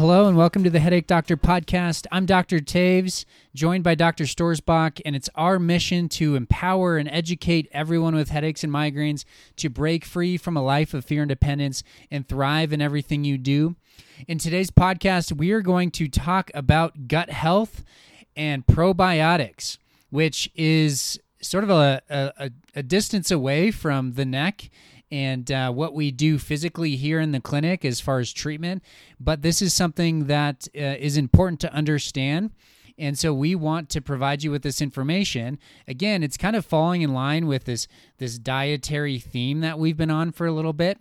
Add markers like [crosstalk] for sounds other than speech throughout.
Hello and welcome to the Headache Doctor podcast. I'm Dr. Taves, joined by Dr. Stoerzbach, and it's our mission to empower and educate everyone with headaches and migraines to break free from a life of fear and dependence and thrive in everything you do. In today's podcast, we are going to talk about gut health and probiotics, which is sort of a, a, a distance away from the neck and uh, what we do physically here in the clinic as far as treatment. But this is something that uh, is important to understand. And so we want to provide you with this information. Again, it's kind of falling in line with this this dietary theme that we've been on for a little bit.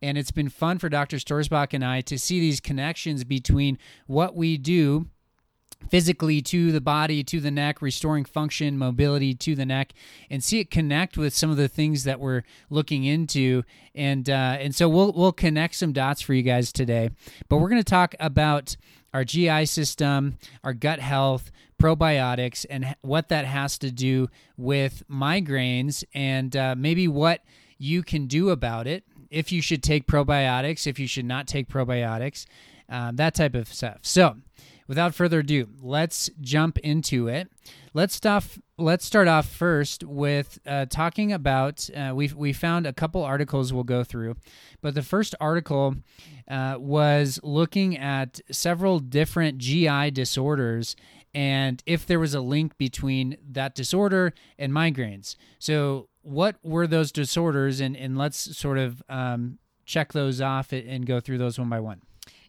And it's been fun for Dr. Stoerzbach and I to see these connections between what we do physically to the body, to the neck, restoring function, mobility to the neck, and see it connect with some of the things that we're looking into. And uh, and so we'll we'll connect some dots for you guys today. But we're going to talk about our GI system, our gut health, probiotics, and what that has to do with migraines, and uh, maybe what you can do about it. If you should take probiotics, if you should not take probiotics, uh, that type of stuff. So without further ado, let's jump into it. Let's start. Let's start off first with uh, talking about. Uh, we we found a couple articles we'll go through, but the first article uh, was looking at several different GI disorders and if there was a link between that disorder and migraines. So, what were those disorders, and and let's sort of um, check those off and go through those one by one.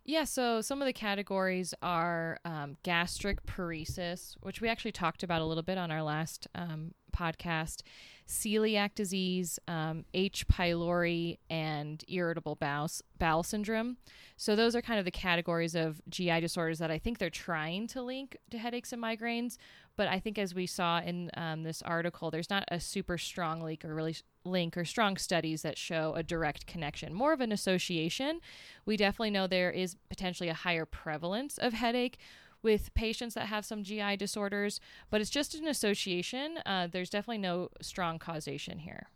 Yeah, so some of the categories are um, gastric paresis, which we actually talked about a little bit on our last um, podcast, celiac disease, um, H. pylori, and irritable bowel, bowel syndrome. So those are kind of the categories of GI disorders that I think they're trying to link to headaches and migraines, but I think as we saw in um, this article, there's not a super strong link or really link or strong studies that show a direct connection. More of an association. We definitely know there is potentially a higher prevalence of headache with patients that have some GI disorders, but it's just an association. Uh, there's definitely no strong causation here.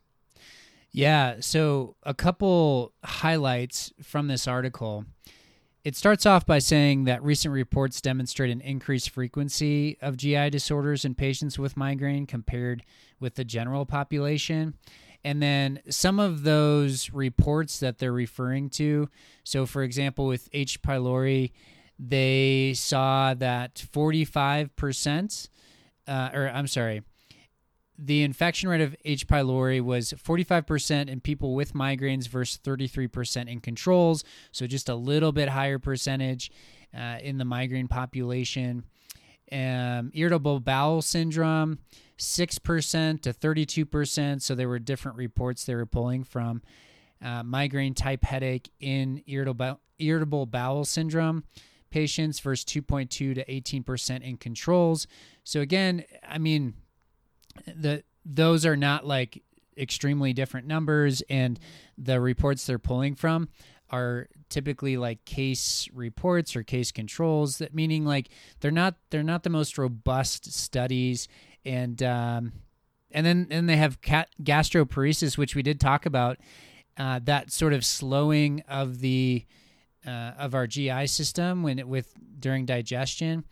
Yeah. So, a couple highlights from this article. It starts off by saying that recent reports demonstrate an increased frequency of GI disorders in patients with migraine compared with the general population. And then some of those reports that they're referring to, so for example, with H. pylori, they saw that 45%, uh, or I'm sorry, the infection rate of H. pylori was 45% in people with migraines versus 33% in controls. So just a little bit higher percentage uh, in the migraine population. Um, irritable bowel syndrome, 6% to 32%. So there were different reports they were pulling from. Uh, migraine type headache in irritable, irritable bowel syndrome patients versus 2.2 to 18% in controls. So again, I mean, the those are not like extremely different numbers and the reports they're pulling from are typically like case reports or case controls that meaning like they're not they're not the most robust studies and um and then and they have cat, gastroparesis which we did talk about uh, that sort of slowing of the uh, of our GI system when it with during digestion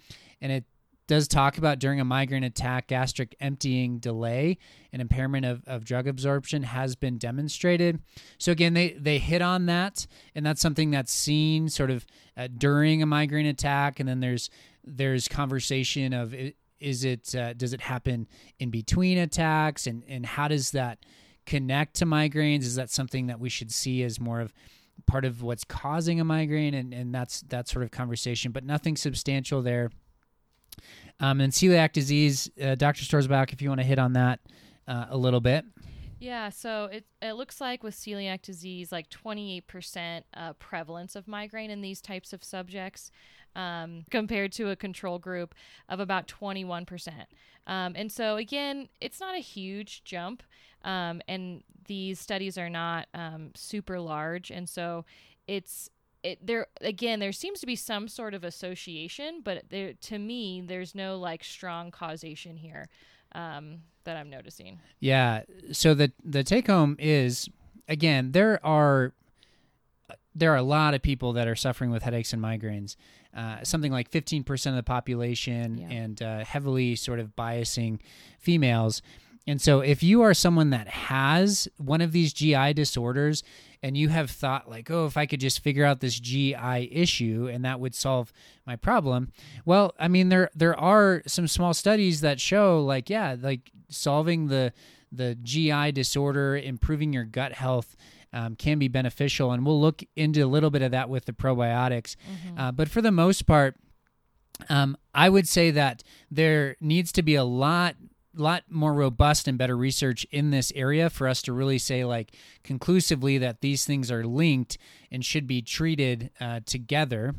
and it does talk about during a migraine attack, gastric emptying delay and impairment of, of drug absorption has been demonstrated. So again, they they hit on that, and that's something that's seen sort of uh, during a migraine attack, and then there's there's conversation of is it uh, does it happen in between attacks, and and how does that connect to migraines? Is that something that we should see as more of part of what's causing a migraine and, and that's that sort of conversation but nothing substantial there um, and celiac disease, uh, Dr. Stoerzbach, if you want to hit on that uh, a little bit. Yeah, so it, it looks like with celiac disease, like 28% uh, prevalence of migraine in these types of subjects um, compared to a control group of about 21%. Um, and so, again, it's not a huge jump, um, and these studies are not um, super large. And so, it's it there again there seems to be some sort of association but there to me there's no like strong causation here um, that i'm noticing yeah so the the take home is again there are there are a lot of people that are suffering with headaches and migraines. Uh, something like 15% of the population, Yeah. and uh, heavily sort of biasing females. And so, if you are someone that has one of these GI disorders and you have thought, like, oh, if I could just figure out this GI issue and that would solve my problem, well, I mean, there there are some small studies that show, like, yeah, like solving the the GI disorder, improving your gut health um, can be beneficial. And we'll look into a little bit of that with the probiotics. Uh, but for the most part, um, I would say that there needs to be a lot lot more robust and better research in this area for us to really say like conclusively that these things are linked and should be treated uh, together.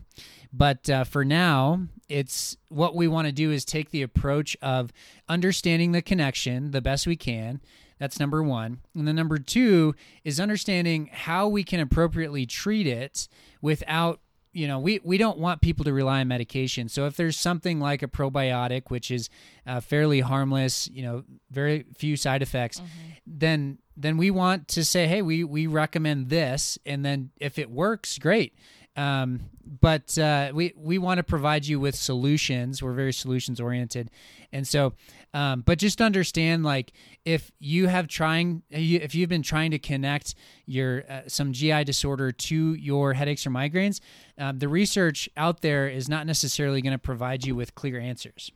But uh, for now it's what we want to do is take the approach of understanding the connection the best we can. That's number one. And then number two is understanding how we can appropriately treat it without you know, we, we don't want people to rely on medication. So if there's something like a probiotic, which is uh, fairly harmless, you know, very few side effects, then then we want to say, hey, we we recommend this, and then if it works, great. Um, but uh, we we want to provide you with solutions. We're very solutions oriented, and so, um, but just understand like if you have trying if you've been trying to connect your uh, some GI disorder to your headaches or migraines, um, the research out there is not necessarily going to provide you with clear answers.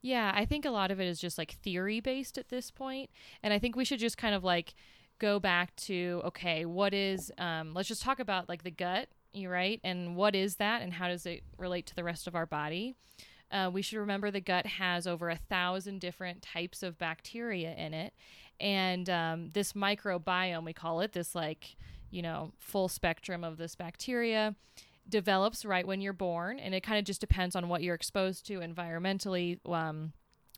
Yeah, I think a lot of it is just like theory based at this point, and I think we should just kind of like go back to okay, what is um, let's just talk about like the gut, you right, and what is that, and how does it relate to the rest of our body? Uh, we should remember the gut has over a thousand different types of bacteria in it, and um, this microbiome we call it, this like you know full spectrum of this bacteria develops right when you're born. And it kind of just depends on what you're exposed to environmentally um,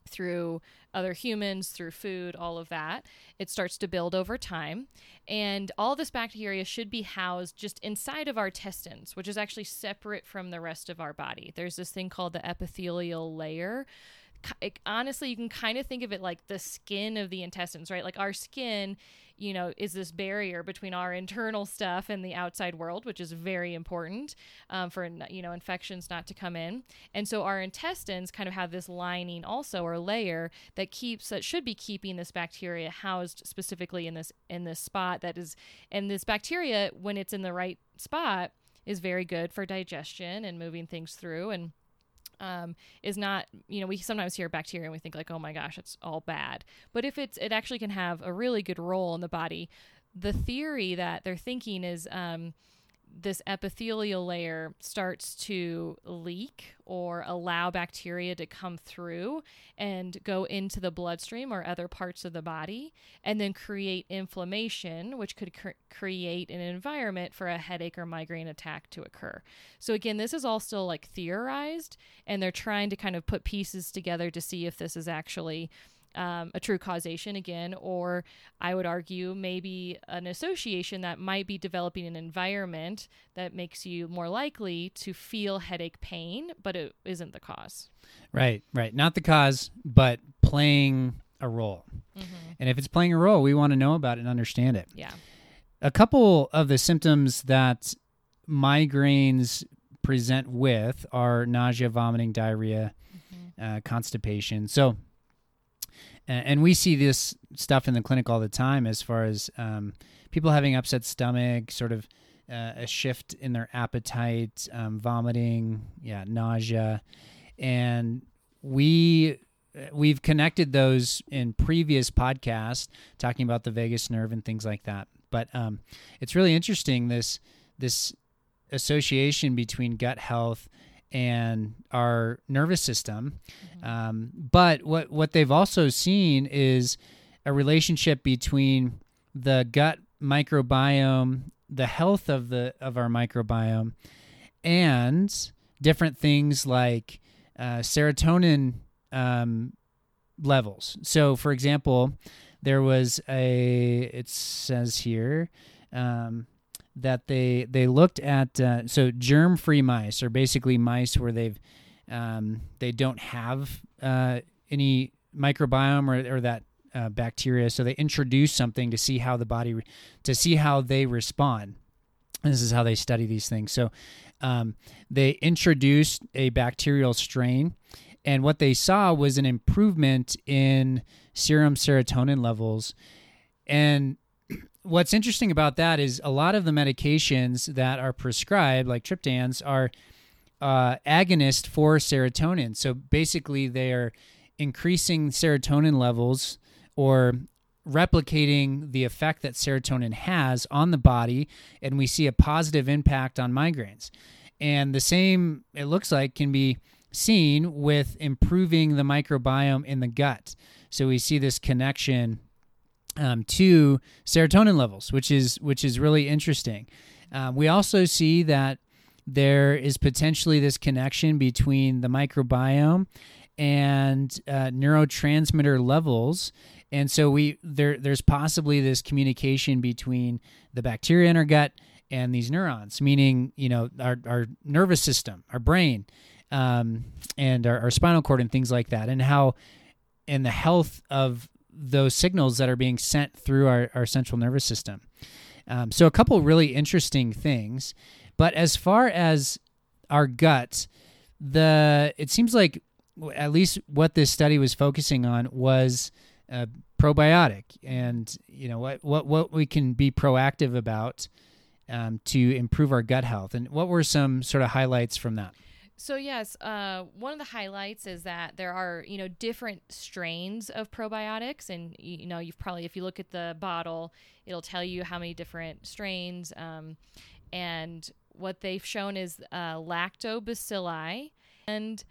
through other humans through food all of that. It starts to build over time. And all this bacteria should be housed just inside of our intestines which is actually separate from the rest of our body. There's this thing called the epithelial layer it- honestly you can kind of think of it like the skin of the intestines right? Like our skin you know is this barrier between our internal stuff and the outside world which is very important um, for you know infections not to come in. And so our intestines kind of have this lining also or layer that keeps that should be keeping this bacteria housed specifically in this in this spot that is and this bacteria when it's in the right spot is very good for digestion and moving things through and um, is not you know we sometimes hear bacteria and we think like oh my gosh it's all bad. But if it's it actually can have a really good role in the body the theory that they're thinking is um, this epithelial layer starts to leak or allow bacteria to come through and go into the bloodstream or other parts of the body and then create inflammation which could cr- create an environment for a headache or migraine attack to occur. So again this is all still like theorized and they're trying to kind of put pieces together to see if this is actually um, a true causation again, or I would argue maybe an association that might be developing an environment that makes you more likely to feel headache pain, but it isn't the cause. Right, right. Not the cause, but playing a role. And if it's playing a role, we want to know about it and understand it. Yeah. A couple of the symptoms that migraines present with are nausea, vomiting, diarrhea, uh, constipation. So, and we see this stuff in the clinic all the time as far as um, people having upset stomach, sort of uh, a shift in their appetite, um, vomiting, yeah, nausea, and we we've connected those in previous podcasts talking about the vagus nerve and things like that. But um, it's really interesting this this association between gut health and our nervous system. Um, but what what they've also seen is a relationship between the gut microbiome, the health of the of our microbiome, and different things like uh, serotonin um, levels. So, for example, there was a it says here um, that they they looked at uh, so germ free mice are basically mice where they've um, they don't have uh, any microbiome or, or that uh, bacteria so they introduce something to see how the body re- to see how they respond This is how they study these things. So um, they introduced a bacterial strain, and what they saw was an improvement in serum serotonin levels. And what's interesting about that is a lot of the medications that are prescribed, like triptans, are uh, agonist for serotonin. So basically, they are increasing serotonin levels or replicating the effect that serotonin has on the body, and we see a positive impact on migraines. And the same, it looks like, can be seen with improving the microbiome in the gut. So we see this connection um, to serotonin levels, which is which is really interesting. Um, we also see that there is potentially this connection between the microbiome and uh, neurotransmitter levels and so we there there's possibly this communication between the bacteria in our gut and these neurons, meaning you know our our nervous system, our brain, um, and our, our spinal cord and things like that, and how and the health of those signals that are being sent through our, our central nervous system. Um, so a couple really interesting things, but as far as our gut, the it seems like at least what this study was focusing on was uh, probiotic and you know what what what we can be proactive about um, to improve our gut health and what were some sort of highlights from that so yes, uh, one of the highlights is that there are you know different strains of probiotics, and you know you've probably if you look at the bottle, it'll tell you how many different strains. Um, and what they've shown is uh, lactobacilli and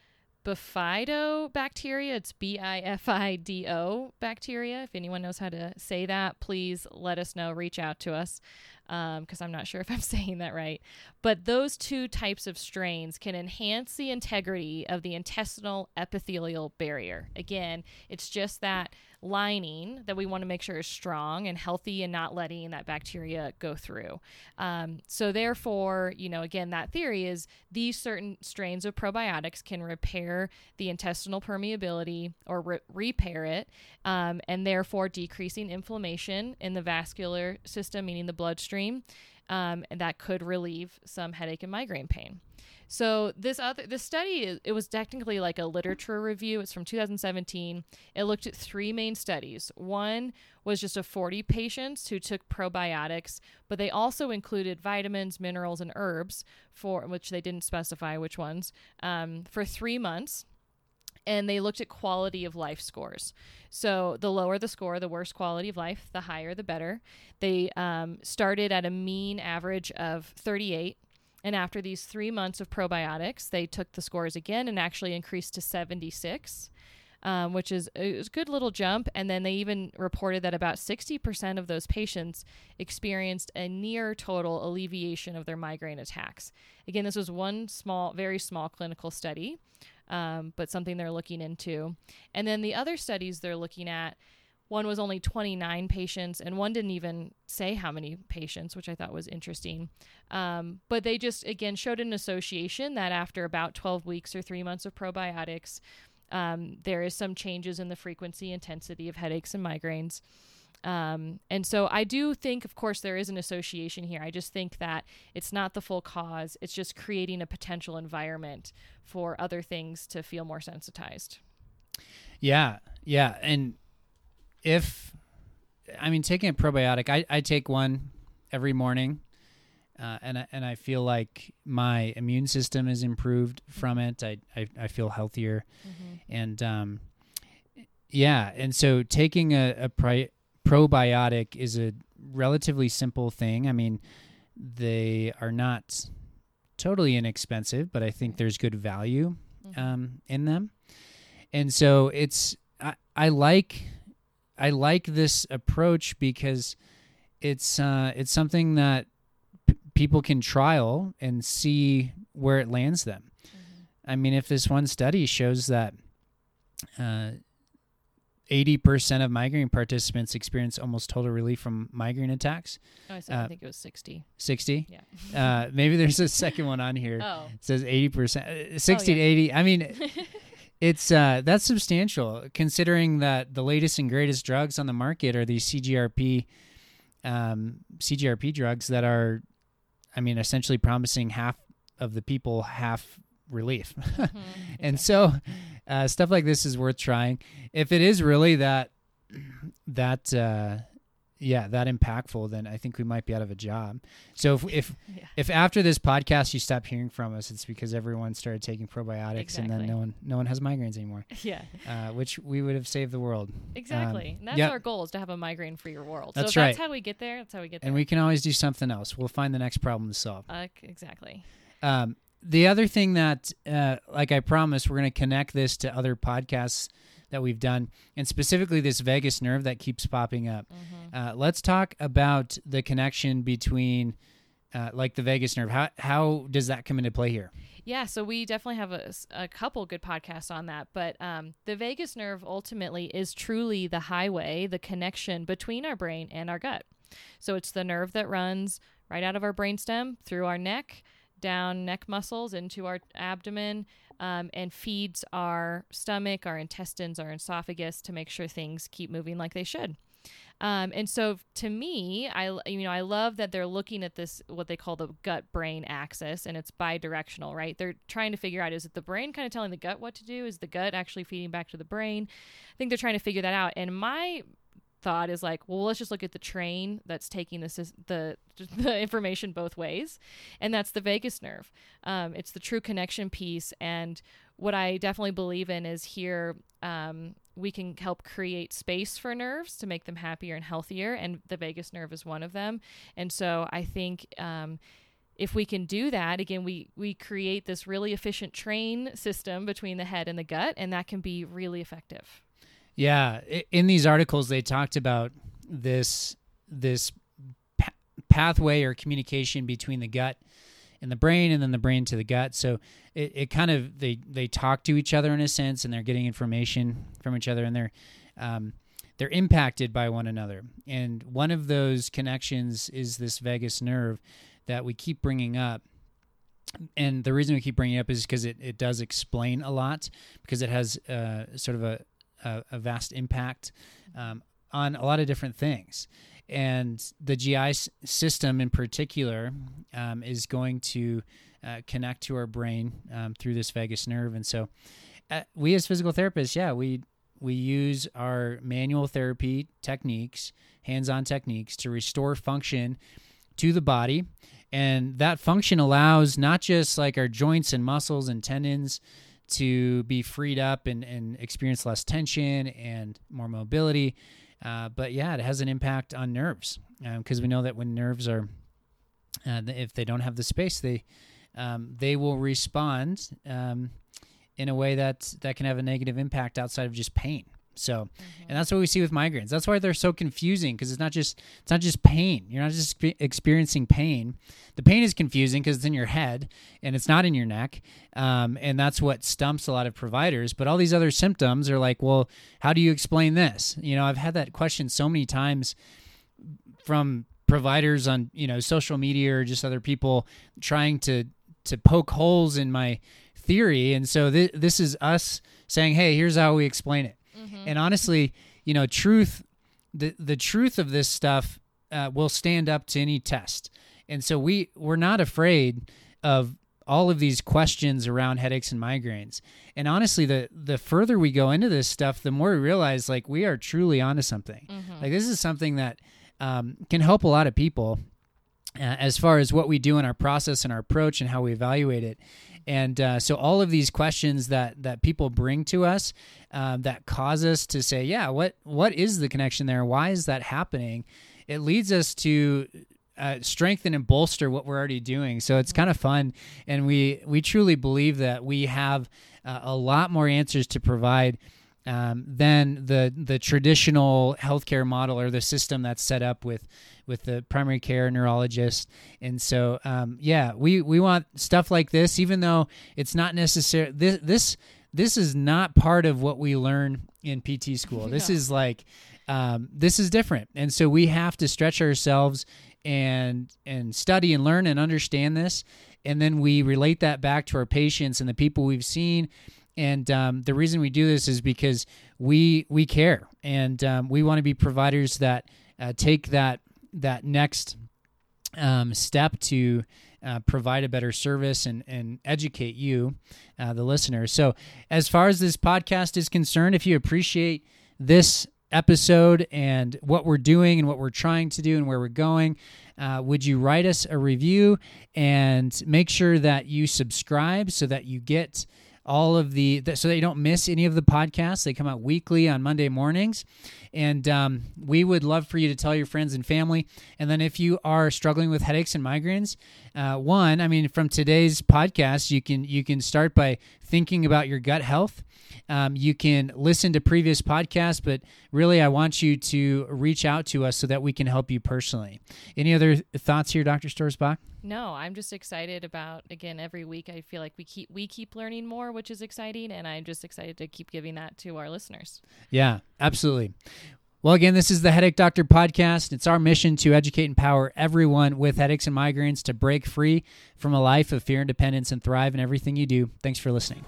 bifidobacteria. It's B I F I D O bacteria. If anyone knows how to say that, please let us know. Reach out to us because um, I'm not sure if I'm [laughs] saying that right. But those two types of strains can enhance the integrity of the intestinal epithelial barrier. Again, it's just that lining that we want to make sure is strong and healthy and not letting that bacteria go through. Um, so, therefore, you know, again, that theory is these certain strains of probiotics can repair the intestinal permeability or re- repair it, um, and therefore decreasing inflammation in the vascular system, meaning the bloodstream. Um, and that could relieve some headache and migraine pain. So this other this study it was technically like a literature review. It's from 2017. It looked at three main studies. One was just of 40 patients who took probiotics, but they also included vitamins, minerals, and herbs for which they didn't specify which ones um, for three months and they looked at quality of life scores. So the lower the score, the worse quality of life, the higher the better. They um, started at a mean average of 38 and after these three months of probiotics, they took the scores again and actually increased to 76, um, which is a good little jump. And then they even reported that about 60% of those patients experienced a near total alleviation of their migraine attacks. Again, this was one small, very small clinical study, um, but something they're looking into. And then the other studies they're looking at one was only 29 patients, and one didn't even say how many patients, which I thought was interesting. Um, but they just, again, showed an association that after about 12 weeks or three months of probiotics, um, there is some changes in the frequency, intensity of headaches and migraines. Um, and so I do think, of course, there is an association here. I just think that it's not the full cause, it's just creating a potential environment for other things to feel more sensitized. Yeah. Yeah. And if I mean taking a probiotic, I, I take one every morning, uh, and I, and I feel like my immune system is improved from it. I I, I feel healthier, mm-hmm. and um, yeah, and so taking a, a pri- probiotic is a relatively simple thing. I mean, they are not totally inexpensive, but I think there's good value mm-hmm. um, in them, and so it's I, I like I like this approach because it's uh, it's something that p- people can trial and see where it lands them. Mm-hmm. I mean, if this one study shows that uh, eighty percent of migraine participants experience almost total relief from migraine attacks. Oh, I, said, uh, I think it was sixty. Sixty. Yeah. uh, maybe there's a second one on here. [laughs] Oh. It says eighty percent. Uh, sixty oh, yeah. to eighty. I mean. [laughs] It's uh, that's substantial considering that the latest and greatest drugs on the market are these CGRP, um, CGRP drugs that are I mean, essentially promising half of the people half relief. [laughs] Mm-hmm. and so, uh, stuff like this is worth trying. If it is really that that uh, yeah that impactful, then I think we might be out of a job. So if if [laughs] Yeah. if after this podcast you stop hearing from us, it's because everyone started taking probiotics, and then no one no one has migraines anymore, [laughs] yeah, uh, which we would have saved the world. exactly. and that's our goal is to have a migraine free world. That's so if that's how we get there. That's how we get there. And we can always do something else. We'll find the next problem to solve. uh, exactly. Um, the other thing that, uh, like I promised, we're going to connect this to other podcasts that we've done, and specifically this vagus nerve that keeps popping up. Mm-hmm. Uh, let's talk about the connection between, uh, like the vagus nerve. How how does that come into play here? Yeah, so we definitely have a couple good podcasts on that. But um, the vagus nerve ultimately is truly the highway, the connection between our brain and our gut. So it's the nerve that runs right out of our brainstem through our neck, down neck muscles into our abdomen, um, and feeds our stomach, our intestines, our esophagus to make sure things keep moving like they should. Um, and so to me, I you know I love that they're looking at this what they call the gut brain axis, and it's bi-directional, right? They're trying to figure out is it the brain kind of telling the gut what to do? Is the gut actually feeding back to the brain? I think they're trying to figure that out. And my thought is like, well, let's just look at the train that's taking this the [laughs] the information both ways, and that's the vagus nerve. Um, it's the true connection piece, and what I definitely believe in is here um, we can help create space for nerves to make them happier and healthier, and the vagus nerve is one of them. And so I think. Um, if we can do that again we we create this really efficient train system between the head and the gut and that can be really effective Yeah, in these articles they talked about this this pa- pathway or communication between the gut and the brain, and then the brain to the gut. So it, it kind of they they talk to each other in a sense, and they're getting information from each other, and they're um, they're impacted by one another. And one of those connections is this vagus nerve that we keep bringing up. And the reason we keep bringing it up is because it, it does explain a lot because it has uh, sort of a, a, a vast impact um, on a lot of different things. And the GI system in particular um, is going to uh, connect to our brain um, through this vagus nerve. And so, uh, we as physical therapists, yeah, we we use our manual therapy techniques, hands-on techniques, to restore function to the body, and that function allows not just like our joints and muscles and tendons to be freed up and, and experience less tension and more mobility. Uh, but yeah, it has an impact on nerves because we know that when nerves are, uh, if they don't have the space, they um, they will respond um, in a way that that can have a negative impact outside of just pain. So, and that's what we see with migraines. That's why they're so confusing because it's not just it's not just pain. You're not just expe- experiencing pain. The pain is confusing because it's in your head and it's not in your neck, um, and that's what stumps a lot of providers. But all these other symptoms are like, well, how do you explain this? You know, I've had that question so many times from providers on you know social media or just other people trying to to poke holes in my theory and so th- this is us saying hey here's how we explain it and honestly you know truth the the truth of this stuff uh, will stand up to any test. And so we we're not afraid of all of these questions around headaches and migraines. And honestly the the further we go into this stuff the more we realize like we are truly onto something. Like this is something that um, can help a lot of people uh, as far as what we do in our process and our approach and how we evaluate it. And uh, so, all of these questions that that people bring to us um, that cause us to say, "Yeah, what what is the connection there? Why is that happening?" It leads us to uh, strengthen and bolster what we're already doing. So it's kind of fun, and we we truly believe that we have uh, a lot more answers to provide um, than the the traditional healthcare model or the system that's set up with with the primary care neurologist. And so, um, yeah, we we want stuff like this, even though it's not necessary. This this this is not part of what we learn in PT school. This is like um, this is different, and so we have to stretch ourselves and and study and learn and understand this, and then we relate that back to our patients and the people we've seen. And um, the reason we do this is because we we care, and um, we want to be providers that uh, take that that next um, step to uh, provide a better service and, and educate you, uh, the listener. So, as far as this podcast is concerned, if you appreciate this episode and what we're doing and what we're trying to do and where we're going, uh, would you write us a review and make sure that you subscribe so that you get all of the so that you don't miss any of the podcasts. They come out weekly on Monday mornings, and um, we would love for you to tell your friends and family. And then if you are struggling with headaches and migraines, uh, one, I mean, from today's podcast, you can you can start by thinking about your gut health. Um, you can listen to previous podcasts, but really, I want you to reach out to us so that we can help you personally. Any other thoughts here, Dr. Stoerzbach? No, I'm just excited about again every week. I feel like we keep we keep learning more, which is exciting, and I'm just excited to keep giving that to our listeners. Yeah, absolutely. Well, again, this is the Headache Doctor podcast. It's our mission to educate and empower everyone with headaches and migraines to break free from a life of fear and dependence and thrive in everything you do. Thanks for listening.